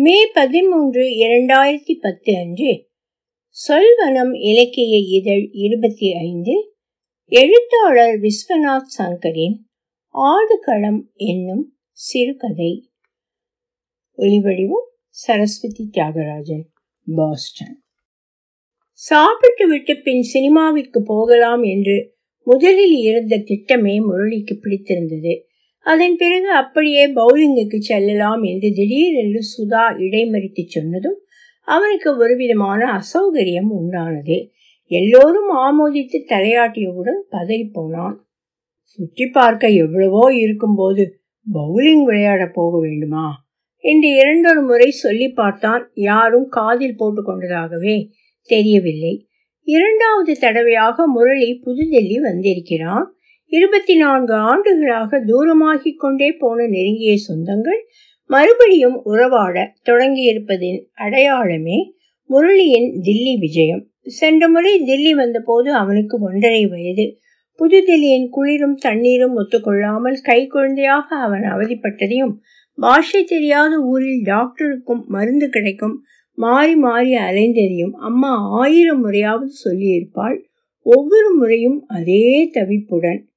மே பதிமூன்று இரண்டாயிரத்தி பத்து அன்று சொல்வனம் இலக்கிய இதழ் இருபத்தி ஐந்து எழுத்தாளர் விஸ்வநாத் சங்கரின் ஆடுகளம் என்னும் சிறுகதை. ஒலிவடிவம் சரஸ்வதி தியாகராஜன். பாஸ்டன். சாப்பிட்டு விட்டு பின் சினிமாவிற்கு போகலாம் என்று முதலில் இருந்த திட்டமே முரளிக்கு பிடித்திருந்தது. அதன் பிறகு அப்படியே பவுலிங்குக்கு செல்லலாம் என்று திடீரென்று சுதா இடைமறித்து சொன்னதும் அவனுக்கு ஒருவிதமான அசௌகரியம் உண்டானது. எல்லோரும் ஆமோதித்து தலையாட்டியவுடன் பதறிப்போனான் சுற்றி பார்க்க எவ்வளவோ இருக்கும்போது பவுலிங் விளையாட போக வேண்டுமா? என்று இரண்டொரு முறை சொல்லி பார்த்தான் யாரும் காதில் போட்டுக்கொண்டதாகவே தெரியவில்லை. இரண்டாவது தடவையாக முரளி புதுடெல்லி வந்திருக்கிறான். இருபத்தி நான்கு ஆண்டுகளாக தூரமாகிக் கொண்டே போன நெருங்கிய சொந்தங்கள் மறுபடியும் உறவாட தொடங்கியிருப்பதின் அடையாளமே முரளியின் தில்லி விஜயம். சென்ற முறை தில்லி வந்தபோது அவனுக்கு ஒன்றரை வயது. புதுதில்லியின் குளிரும் தண்ணீரும் ஒத்துக்கொள்ளாமல் கை குழந்தையாக அவன் அவதிப்பட்டதையும் பாஷை தெரியாத ஊரில் டாக்டருக்கும் மருந்து கிடைக்கும் மாறி மாறி அலைந்ததையும் அம்மா ஆயிரம் முறையாவது சொல்லியிருப்பாள். ஒவ்வொரு முறையும் அதே தவிப்புடன்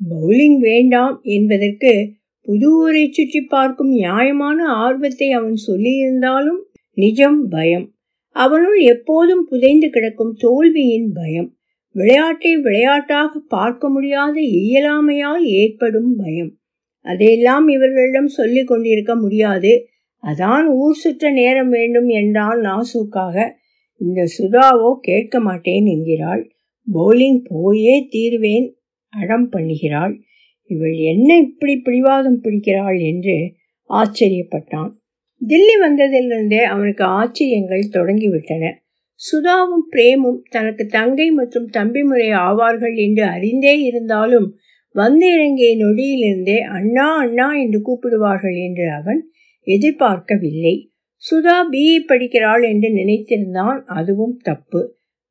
பவுலிங் வேண்டாம் என்பதற்கு புது ஊரை சுற்றி பார்க்கும் நியாயமான ஆர்வத்தை அவன் சொல்லியிருந்தாலும் நிஜம் பயம். அவனுள் எப்போதும் புதைந்து கிடக்கும் தோல்வியின் பயம். விளையாட்டை விளையாட்டாக பார்க்க முடியாத இயலாமையால் ஏற்படும் பயம். அதையெல்லாம் இவர்களிடம் சொல்லிக் கொண்டிருக்க முடியாது. அதான் ஊர் சுற்ற நேரம் வேண்டும் என்றால் நாசூக்காக இந்த சுதாவோ கேட்க மாட்டேன் என்கிறாள். பவுலிங் போயே தீர்வேன். அடம் பண்ணுகிறாள். இவள் என்ன இப்படி பிடிவாதம் பிடிக்கிறாள் என்று ஆச்சரியப்பட்டான். தில்லி வந்ததிலிருந்தே அவனுக்கு ஆச்சரியங்கள் தொடங்கிவிட்டன. சுதாவும் பிரேமும் தனக்கு தங்கை மற்றும் தம்பி முறை ஆவார்கள் என்று அறிந்தே இருந்தாலும் வந்து இறங்கிய நொடியிலிருந்தே அண்ணா அண்ணா என்று கூப்பிடுவார்கள் என்று அவன் எதிர்பார்க்கவில்லை. சுதா பிஇ படிக்கிறாள் என்று நினைத்திருந்தான். அதுவும் தப்பு.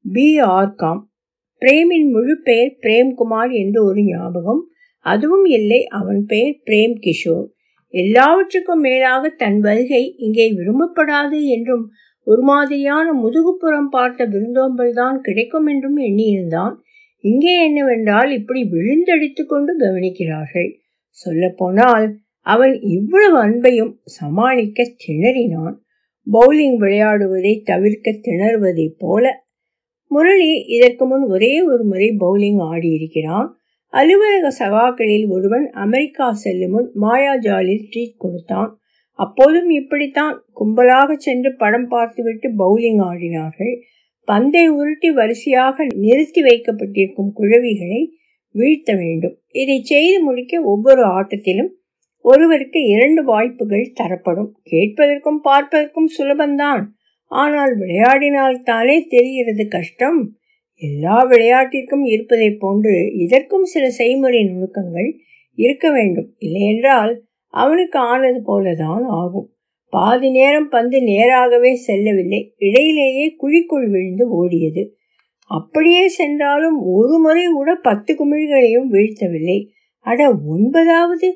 பி ஆர்காம் பிரேமின் முழு பெயர் பிரேம்குமார் என்று ஒரு ஞாபகம். அதுவும் இல்லை அவன் பெயர் பிரேம் கிஷோர் எல்லாவற்றுக்கும் மேலாக தன் வருகை இங்கே விரும்பப்படாது என்றும் ஒரு மாதிரியான முதுகுப்புறம் பார்த்த விருந்தோம்பல் தான் கிடைக்கும் என்றும் எண்ணியிருந்தான். இங்கே என்னவென்றால் இப்படி விழுந்தடித்து கொண்டு கவனிக்கிறார்கள். சொல்லப்போனால் அவன் இவ்வளவு அன்பையும் சமாளிக்க திணறினான். பவுலிங் விளையாடுவதை தவிர்க்க திணறுவதைப் போல முரளி இதற்கு முன் ஒரே ஒரு முறை பவுலிங் ஆடியிருக்கிறான் அலுவலக சகாக்களில் ஒருவன் அமெரிக்கா செல்லும் முன் மாயாஜாலில் ட்ரீட் கொடுத்தான். அப்போதும் இப்படித்தான். கும்பலாக சென்று படம் பார்த்துவிட்டு பவுலிங் ஆடினார்கள். பந்தை உருட்டி வரிசையாக நிறுத்தி வைக்கப்பட்டிருக்கும் குழவிகளை வீழ்த்த வேண்டும். இதை செய்து முடிக்க ஒவ்வொரு ஆட்டத்திலும் ஒருவருக்கு இரண்டு வாய்ப்புகள் தரப்படும். கேட்பதற்கும் பார்ப்பதற்கும் சுலபந்தான் ஆனால் விளையாடினால்தானே தெரிகிறது கஷ்டம்? எல்லா விளையாட்டிற்கும் இருப்பதை போன்று இதற்கும் சில செய்முறை நுணுக்கங்கள் இருக்க வேண்டும். இல்லையென்றால் அவனுக்கு ஆனது போலதான் ஆகும். பாதி நேரம் பந்து நேராகவே செல்லவில்லை. இடையிலேயே குழிக்குள் விழுந்து ஓடியது. அப்படியே சென்றாலும் ஒரு முறை கூட பத்து குமிழ்களையும் வீழ்த்தவில்லை. அட ஒன்பதாவது?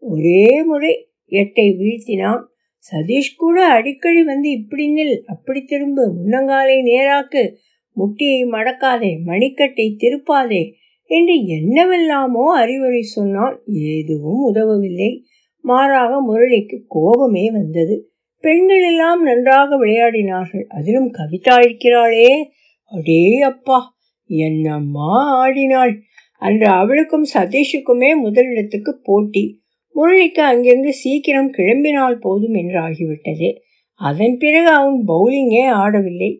ஒரே முறை. எட்டை வீழ்த்தினான். சதீஷ் கூட அடிக்கடி வந்து இப்படி நில் அப்படி திரும்பு முன்னங்காலை நேராக்கு முட்டியை மடக்காதே மணிக்கட்டை திருப்பாதே என்று என்னவெல்லாமோ அறிவுரை சொன்னான். எதுவும் உதவவில்லை. மாறாக முரளிக்கு கோபமே வந்தது. பெண்கள் எல்லாம் நன்றாக விளையாடினார்கள். அதிலும் கவிதா இருக்கிறாளே? அடே அப்பா என்னம்மா ஆடினாள்? அன்று அவளுக்கும் சதீஷுக்குமே முதலிடத்துக்கு போட்டி. முரளிக்கு அங்கிருந்து சீக்கிரம் கிளம்பினால் போதும் என்று ஆகிவிட்டது. அதன் பிறகு அவன் பவுலிங்கே ஆடவில்லை.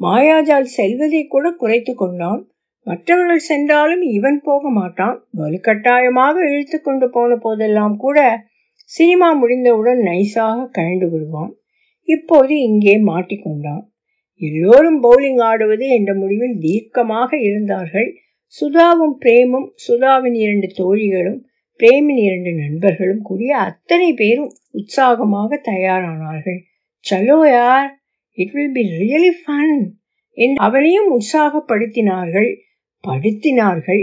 மாயாஜால் செல்வதை கூட குறைத்து கொண்டான். மற்றவர்கள் சென்றாலும் இவன் போக மாட்டான். வலுக்கட்டாயமாக இழுத்து கொண்டு போன போதெல்லாம் கூட சினிமா முடிந்தவுடன் நைஸாக கழண்டு விடுவான். இப்போது இங்கே மாட்டிக்கொண்டான் எல்லோரும் பவுலிங் ஆடுவது என்ற முடிவில் தீர்க்கமாக இருந்தார்கள். சுதாவும் பிரேமும் சுதாவின் இரண்டு தோழிகளும் பிரேமின் இரண்டு நண்பர்களும் கூடிய அத்தனை பேரும் உற்சாகமாக தயாரானார்கள். சலோ யார்? It will be really fun என்று அவனையும் உற்சாகப்படுத்தினார்கள். படுத்தினார்கள்.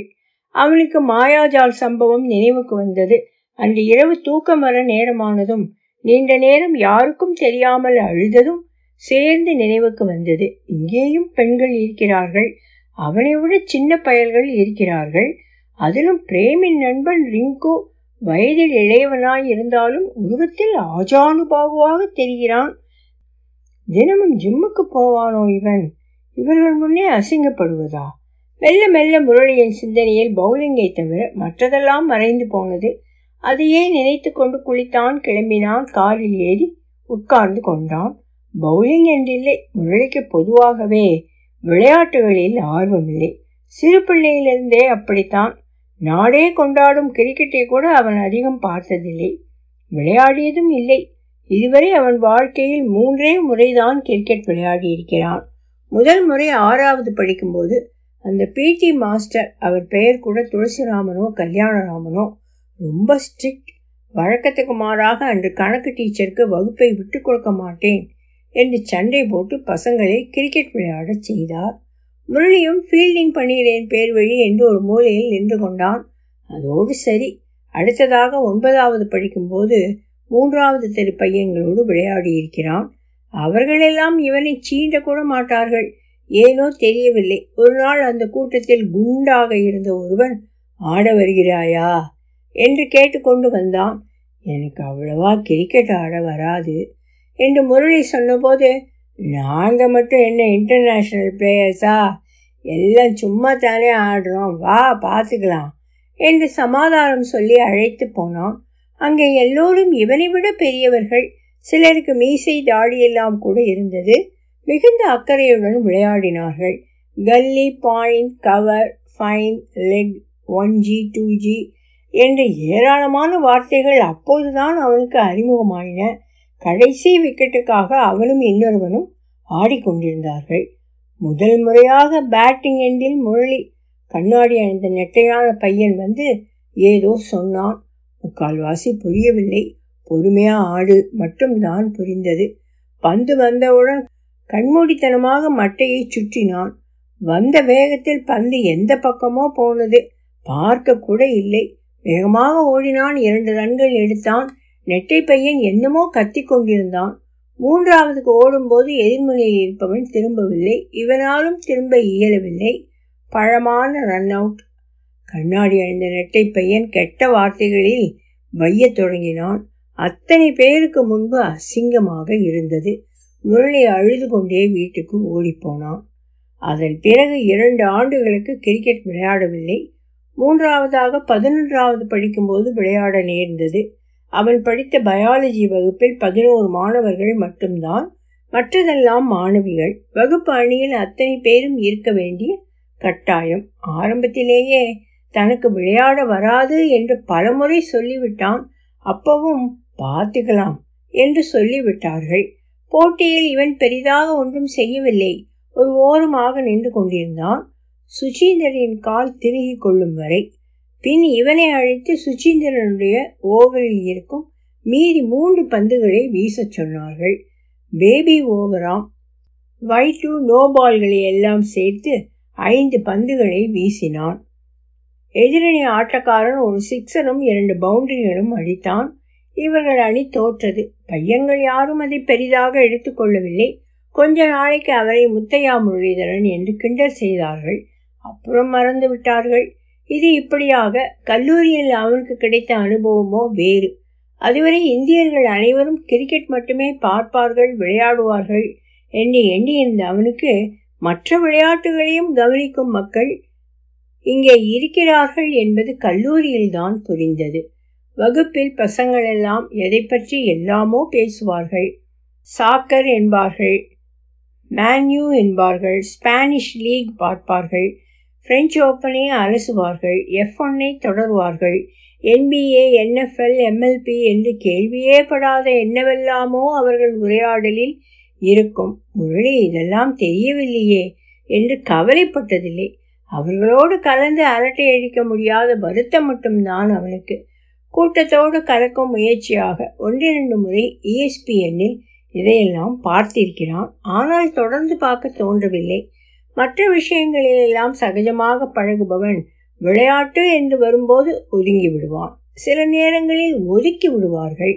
அவனுக்கு மாயாஜால் சம்பவம் நினைவுக்கு வந்தது. அன்று இரவு தூக்கம் வர நேரமானதும் நீண்ட நேரம் யாருக்கும் தெரியாமல் அழுததும் சேர்ந்து நினைவுக்கு வந்தது. இங்கேயும் பெண்கள் இருக்கிறார்கள். அவனை விட சின்ன பயல்கள் இருக்கிறார்கள். அதிலும் பிரேமின் நண்பன் ரிங்கு வயதில் இளையவனாய் இருந்தாலும் உருவத்தில் ஆஜானுபாகுவாக தெரிகிறான். தினமும் ஜிம்முக்கு போவானோ இவன்? இவர்கள் முன்னே அசிங்கப்படுவதா? மெல்ல மெல்ல முரளியின் சிந்தனையில் பவுலிங்கை தவிர மற்றதெல்லாம் மறைந்து போனது. அதையே நினைத்து கொண்டு குளித்தான் கிளம்பினான். காரில் ஏறி உட்கார்ந்து கொண்டான். பவுலிங் என்றில்லை முரளிக்கு பொதுவாகவே விளையாட்டுகளில் ஆர்வமில்லை. சிறு பிள்ளையிலிருந்தே அப்படித்தான். நாடே கொண்டாடும் கிரிக்கெட்டை கூட அவன் அதிகம் பார்த்ததில்லை. விளையாடியதும் இல்லை. இதுவரை அவன் வாழ்க்கையில் மூன்றே முறைதான் கிரிக்கெட் விளையாடி இருக்கிறான். முதல் முறை ஆறாவது படிக்கும்போது அந்த பிடி மாஸ்டர் அவர் பெயர் கூட துளசிராமனோ கல்யாணராமனோ ரொம்ப ஸ்ட்ரிக்ட் வழக்கத்துக்கு மாறாக அன்று கணக்கு டீச்சருக்கு வகுப்பை விட்டு கொடுக்க மாட்டேன் என்று சண்டை போட்டு பசங்களை கிரிக்கெட் விளையாடச் செய்தார். முரளியும் ஃபீல்டிங் பண்ணுகிறேன் பேர் வழி என்று ஒரு மூலையில் நின்று கொண்டான். அதோடு சரி. அடுத்ததாக ஒன்பதாவது படிக்கும்போது மூன்றாவது தெரு பையன்களோடு விளையாடி இருக்கிறான். அவர்களெல்லாம் இவனை சீண்ட கூட மாட்டார்கள். ஏனோ தெரியவில்லை. ஒரு நாள் அந்த கூட்டத்தில் குண்டாக இருந்த ஒருவன் ஆட வருகிறாயா? என்று கேட்டுக்கொண்டு வந்தான். எனக்கு அவ்வளவா கிரிக்கெட் ஆட வராது என்று முரளி சொன்னபோது நாங்கள் மட்டும் என்ன இன்டர்நேஷ்னல் பிளேயர்ஸா எல்லாம் சும்மா தானே ஆடுறோம். வா பார்த்துக்கலாம் என்று சமாதானம் சொல்லி அழைத்து போனோம் அங்கே எல்லோரும் இவனை விட பெரியவர்கள். சிலருக்கு மீசை தாடியெல்லாம் கூட இருந்தது. மிகுந்த அக்கறையுடன் விளையாடினார்கள். Gully point cover fine leg one G two G என்ற ஏராளமான வார்த்தைகள் அப்போதுதான் அவனுக்கு அறிமுகமாயின. கடைசி விக்கெட்டுக்காக அவனும் இன்னொருவனும் ஆடிக்கொண்டிருந்தார்கள். முதல் முறையாக பேட்டிங் எண்டில் முரளி கண்ணாடி அணிந்த நெட்டையான பையன் வந்து ஏதோ சொன்னான். முக்கால்வாசி புரியவில்லை. பொறுமையா ஆடு மட்டும் தான் புரிந்தது. பந்து வந்தவுடன் கண்மூடித்தனமாக மட்டையை சுற்றினான். வந்த வேகத்தில் பந்து எந்த பக்கமோ போனது. பார்க்க கூட இல்லை. வேகமாக ஓடினான். இரண்டு ரன்கள் எடுத்தான். நெட்டை பையன் என்னமோ கத்தி கொண்டிருந்தான். மூன்றாவதுக்கு ஓடும்போது எதிர்முனையில் இருப்பவன் திரும்பவில்லை. இவனாலும் திரும்ப இயலவில்லை. பழமான ரன் அவுட் கண்ணாடி அணிந்த நெட்டை பையன் கெட்ட வார்த்தைகளில் வையத் தொடங்கினான். அத்தனை பேருக்கு முன்பு அசிங்கமாக இருந்தது. முரளி அழுது கொண்டே வீட்டுக்கு ஓடிப்போனான். அதன் பிறகு இரண்டு ஆண்டுகளுக்கு கிரிக்கெட் விளையாடவில்லை. மூன்றாவதாக பதினொன்றாவது படிக்கும்போது விளையாட நேர்ந்தது. அவன் படித்த பயாலஜி வகுப்பில் பதினோரு மாணவர்கள் மட்டும்தான். மற்றதெல்லாம் மாணவிகள். வகுப்பு அணியில் அத்தனை பேரும் இருக்க வேண்டிய கட்டாயம். ஆரம்பத்திலேயே தனக்கு விளையாட வராது என்று பலமுறை சொல்லிவிட்டான். அப்பவும் பார்த்துக்கலாம் என்று சொல்லிவிட்டார்கள். போட்டியில் இவன் பெரிதாக ஒன்றும் செய்யவில்லை. ஒரு ஓரமாக நின்று கொண்டிருந்தான். சுச்சீந்தரின் கால் திருகி கொள்ளும் வரை பின் இவனை அழைத்து சுச்சீந்திரனுடைய ஓவரில் இருக்கும் மீதி மூன்று பந்துகளை வீசச் சொன்னார்கள். பேபி ஓவராம் வை டூ நோ பால்களை எல்லாம் சேர்த்து ஐந்து பந்துகளை வீசினான். எதிரணி ஆட்டக்காரன் ஒரு சிக்ஸரும் இரண்டு பவுண்டரிகளும் அடித்தான். இவர்கள் அணி தோற்றது. பையன்கள் யாரும் அதை பெரிதாக எடுத்துக்கொள்ளவில்லை கொஞ்ச நாளைக்கு அவரை முத்தையா முரளிதரன் என்று கிண்டல் செய்தார்கள். அப்புறம் மறந்து விட்டார்கள். இது இப்படியாக கல்லூரியில் அவனுக்கு கிடைத்த அனுபவமோ வேறு. அதுவரை இந்தியர்கள் அனைவரும் கிரிக்கெட் மட்டுமே பார்ப்பார்கள் விளையாடுவார்கள் என்று எண்ணியிருந்த அவனுக்கு மற்ற விளையாட்டுகளையும் கவனிக்கும் மக்கள் இங்கே இருக்கிறார்கள் என்பது கல்லூரியில்தான் புரிந்தது. வகுப்பில் பசங்களெல்லாம் எதை பற்றி எல்லாமோ பேசுவார்கள். சாக்கர் என்பார்கள் மேன்யூ என்பார்கள் ஸ்பானிஷ் லீக் பார்ப்பார்கள் பிரெஞ்சு ஓப்பனை அலசுவார்கள் எஃப் ஒன்னை தொடருவார்கள். என்பிஏ என்எஃப்எல் எம்எல்பி என்று கேள்வியே படாத என்னவெல்லாமோ அவர்கள் உரையாடலில் இருக்கும். முரளி இதெல்லாம் தெரியவில்லையே என்று கவலைப்பட்டதில்லை. அவர்களோடு கலந்து அரட்டை அடிக்க முடியாத வருத்தம் மட்டும்தான் அவனுக்கு. கூட்டத்தோடு கலக்கும் முயற்சியாக ஒன்றிரண்டு முறை இஎஸ்பிஎன்னில் இதையெல்லாம் பார்த்திருக்கிறான். ஆனால் தொடர்ந்து பார்க்க தோன்றவில்லை. மற்ற விஷயங்களிலெல்லாம் சகஜமாக பழகுபவன் விளையாட்டு என்று வரும்போது ஒதுங்கி விடுவான் சில நேரங்களில் ஒதுக்கி விடுவார்கள்.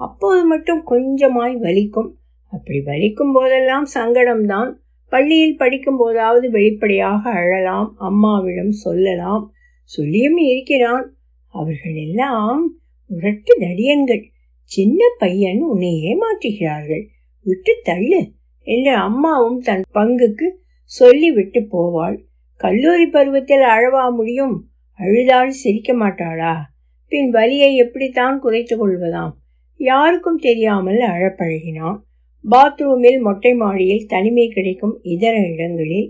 அப்போது மட்டும் கொஞ்சமாய் வலிக்கும். அப்படி வலிக்கும் போதெல்லாம் சங்கடம்தான். பள்ளியில் படிக்கும் போதாவது வெளிப்படையாக அழலாம் அம்மாவிடம் சொல்லலாம் சொல்லியும் இருக்கிறான். அவர்கள் எல்லாம் முரட்டு நடியன்கள் சின்ன பையன் உன்னை ஏமாற்றுகிறார்கள் விட்டு தள்ளு என்று அம்மாவும் தன் பங்குக்கு சொல்லிவிட்டு போவாள். கல்லூரி பருவத்தில் அழவா முடியும். அழுதால் சிரிக்க மாட்டாளா? பின் வலியை எப்படித்தான் குறைத்து கொள்வதாம்? யாருக்கும் தெரியாமல் அழப்பழகினான். பாத்ரூமில் மொட்டை மாடியில் தனிமை கிடைக்கும் இதர இடங்களில்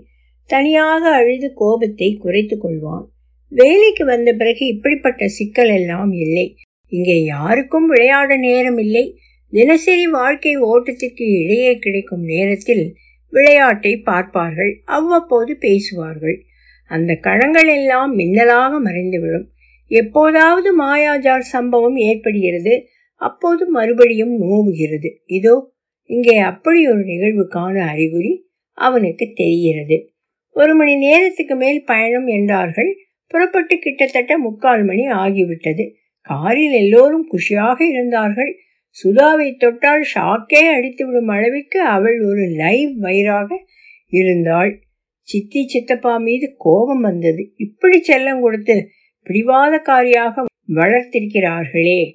தனியாக அழுது கோபத்தை குறைத்து கொள்வான். வேலைக்கு வந்த பிறகு இப்படிப்பட்ட சிக்கல் எல்லாம் இல்லை. இங்கே யாருக்கும் விளையாட நேரம் இல்லை. தினசரி வாழ்க்கை ஓட்டத்திற்கு இடையே கிடைக்கும் நேரத்தில் விளையாட்டை பார்ப்பார்கள் அவ்வப்போது பேசுவார்கள். அந்த கணங்கள் எல்லாம் மின்னலாக மறைந்துவிடும். எப்போதாவது மாயாஜால் சம்பவம் ஏற்படுகிறது அப்போது மறுபடியும் நோவுகிறது. இதோ இங்கே அப்படி ஒரு நிகழ்வுக்கான அறிகுறி அவனுக்கு தெரிகிறது. ஒரு மணி நேரத்துக்கு மேல் பயணம் என்றார்கள். புறப்பட்டு கிட்டத்தட்ட முக்கால் மணி ஆகிவிட்டது. காரில் எல்லோரும் குஷியாக இருந்தார்கள். சுதாவை தொட்டால் ஷாக்கே அடித்துவிடும் அளவிற்கு அவள் ஒரு லைவ் வயிறாக இருந்தாள். சித்தி சித்தப்பா மீது கோபம் வந்தது. இப்படி செல்லம் கொடுத்து பிடிவாதக்காரியாக வளர்த்திருக்கிறார்களே.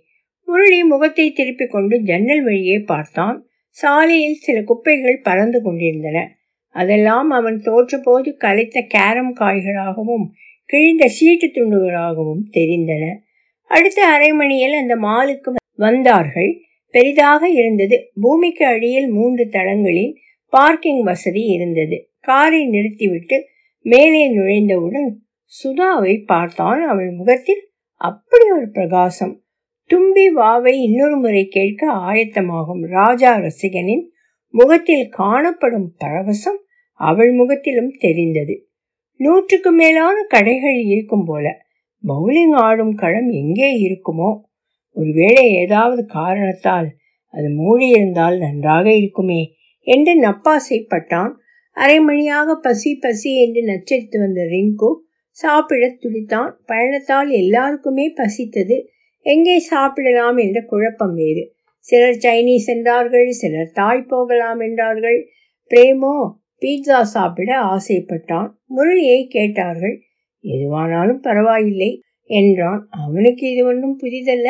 முரளி முகத்தை திருப்பிக் கொண்டு ஜன்னல் வழியே பார்த்தான். சாலையில் சில குப்பைகள் பறந்து கொண்டிருந்தன. அதெல்லாம் அவன் தோற்றபோது கலைத்த கேரம் காய்களாகவும் கிழிந்த சீட்டு துண்டுகளாகவும் தெரிந்தன. அடுத்த அரை மணியில் அந்த மாலுக்கு வந்தார்கள். பெரிதாக இருந்தது. பூமிக்கு அடியில் மூன்று தளங்களில் பார்க்கிங் வசதி இருந்தது. காரை நிறுத்திவிட்டு மேலே நுழைந்தவுடன் சுதாவை பார்த்தான் அவள் முகத்தில் அப்படி ஒரு பிரகாசம். தும்பி வாவை இன்னொரு முறை கேட்க ஆயத்தமாகும் ராஜா ரசிகனின் முகத்தில் காணப்படும் பரவசம் அவள் முகத்திலும் தெரிந்தது. நூற்றுக்கு மேலான கடைகள் இருக்கும் போல. பவுலிங் ஆடும் களம் எங்கே இருக்குமோ? ஒருவேளை ஏதாவது காரணத்தால் அது மூடியிருந்தால் நன்றாக இருக்குமே என்று நப்பாசைப்பட்டான். அரை மணியாக பசி பசி என்று நச்சரித்து வந்த ரிங்கு சாப்பிட துடித்தான். பயணத்தால் எல்லாருக்குமே பசித்தது. எங்கே சாப்பிடலாம் என்ற குழப்பம் வேறு. சிலர் சைனீஸ் என்றார்கள் சிலர் தாய் போகலாம் என்றார்கள். பிரேமோ பீட்சா சாப்பிட ஆசைப்பட்டான். முரளியை கேட்டார்கள் எதுவானாலும் பரவாயில்லை என்றான். அவனுக்கு இது ஒன்றும் புதிதல்ல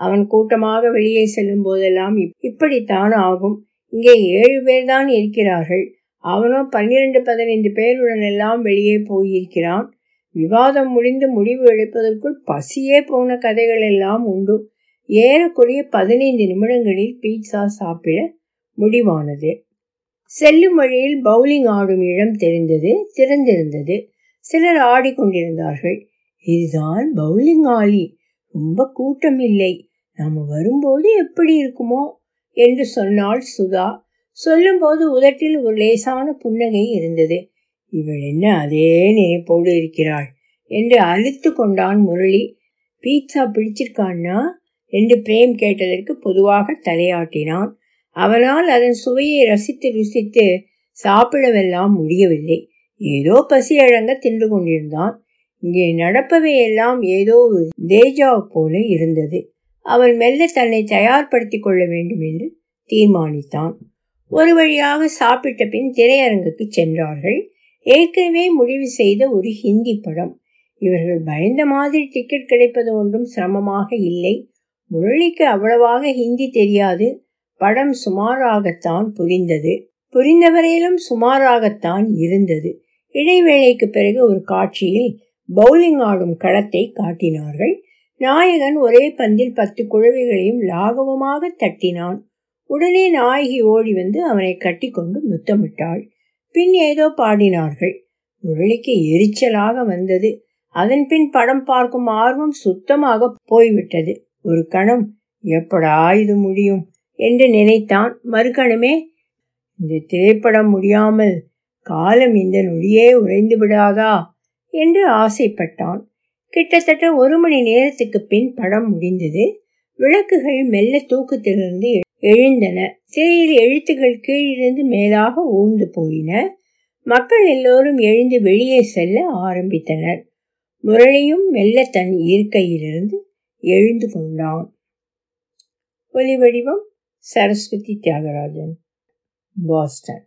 அவன் கூட்டமாக வெளியே செல்லும் போதெல்லாம் இப்படித்தான் ஆகும் இங்கே ஏழு பேர் தான் இருக்கிறார்கள். அவனோ பன்னிரண்டு பதினைந்து பேருடன் எல்லாம் வெளியே போயிருக்கிறான். விவாதம் முடிந்து முடிவு எடுப்பதற்குள் பசியே போன கதைகள் எல்லாம் உண்டு. ஏறக்குறைய பதினைந்து நிமிடங்களில் பீட்சா சாப்பிட முடிவானது. செல்லும் வழியில் பவுலிங் ஆடும் இடம் தெரிந்தது திறந்திருந்தது. சிலர் ஆடிக்கொண்டிருந்தார்கள். இதுதான் பவுலிங் ஆலி ரொம்ப கூட்டம் இல்லை நாம வரும்போது எப்படி இருக்குமோ? என்று சொன்னாள் சுதா. சொல்லும்போது உதட்டில் ஒரு லேசான புன்னகை இருந்தது. இவள் என்ன அதே நினைப்போடு இருக்கிறாள்? என்று அழுத்து கொண்டான் முரளி. பீட்சா பிடிச்சிருக்கான்னா? என்று பிரேம் கேட்டதற்கு பொதுவாக தலையாட்டினான். அவனால் அதன் சுவையை ரசித்து ருசித்து சாப்பிடவெல்லாம் முடியவில்லை. ஏதோ பசி அழங்க தின்று கொண்டிருந்தான். இங்கே நடப்பவை எல்லாம் ஏதோ தேஜா போல இருந்தது. அவன் மெல்ல தன்னை தயார்படுத்திக் கொள்ள வேண்டும் என்று தீர்மானித்தான். ஒரு வழியாக சாப்பிட்ட பின் திரையரங்குக்கு சென்றார்கள். ஏற்கனவே முடிவு செய்த ஒரு ஹிந்தி படம். இவர்கள் பயந்த மாதிரி டிக்கெட் கிடைப்பது ஒன்றும் சிரமமாக இல்லை. முரளிக்கு அவ்வளவாக ஹிந்தி தெரியாது. படம் சுமாராகத்தான் புரிந்தது. புரிந்தவரையிலும் சுமாராகத்தான் இருந்தது. இடைவேளைக்கு பிறகு ஒரு காட்சியில் பவுலிங் ஆடும் களத்தை காட்டினார்கள். நாயகன் ஒரே பந்தில் பத்து குழவிகளையும் லாகவமாக தட்டினான். உடனே நாயகி ஓடி வந்து அவனை கட்டிக்கொண்டு முத்தமிட்டாள். பின் ஏதோ பாடினார்கள். முரளிக்கு எரிச்சலாக வந்தது. அதன் பின் படம் பார்க்கும் ஆர்வம் சுத்தமாக போய்விட்டது. ஒரு கணம் எப்படா இது முடியும்? என்று நினைத்தான். மறுகணமே இந்த திரைப்படம் முடியாமல் காலம் இந்த நொடியே உறைந்து விடாதா? என்று ஆசைப்பட்டான். கிட்டத்தட்ட ஒரு மணி நேரத்துக்கு பின் படம் முடிந்தது. விளக்குகள் மெல்ல தூக்கத்திலிருந்து எழுந்தன. திரையில் எழுத்துகள் கீழிருந்து மேலாக ஊர்ந்து போயின. மக்கள் எல்லோரும் எழுந்து வெளியே செல்ல ஆரம்பித்தனர். முரளியும் மெல்ல தன் இருக்கையிலிருந்து எழுந்து கொண்டான். ஒலி வடிவம் சரஸ்வதி தியாகராஜன் பாஸ்டன்.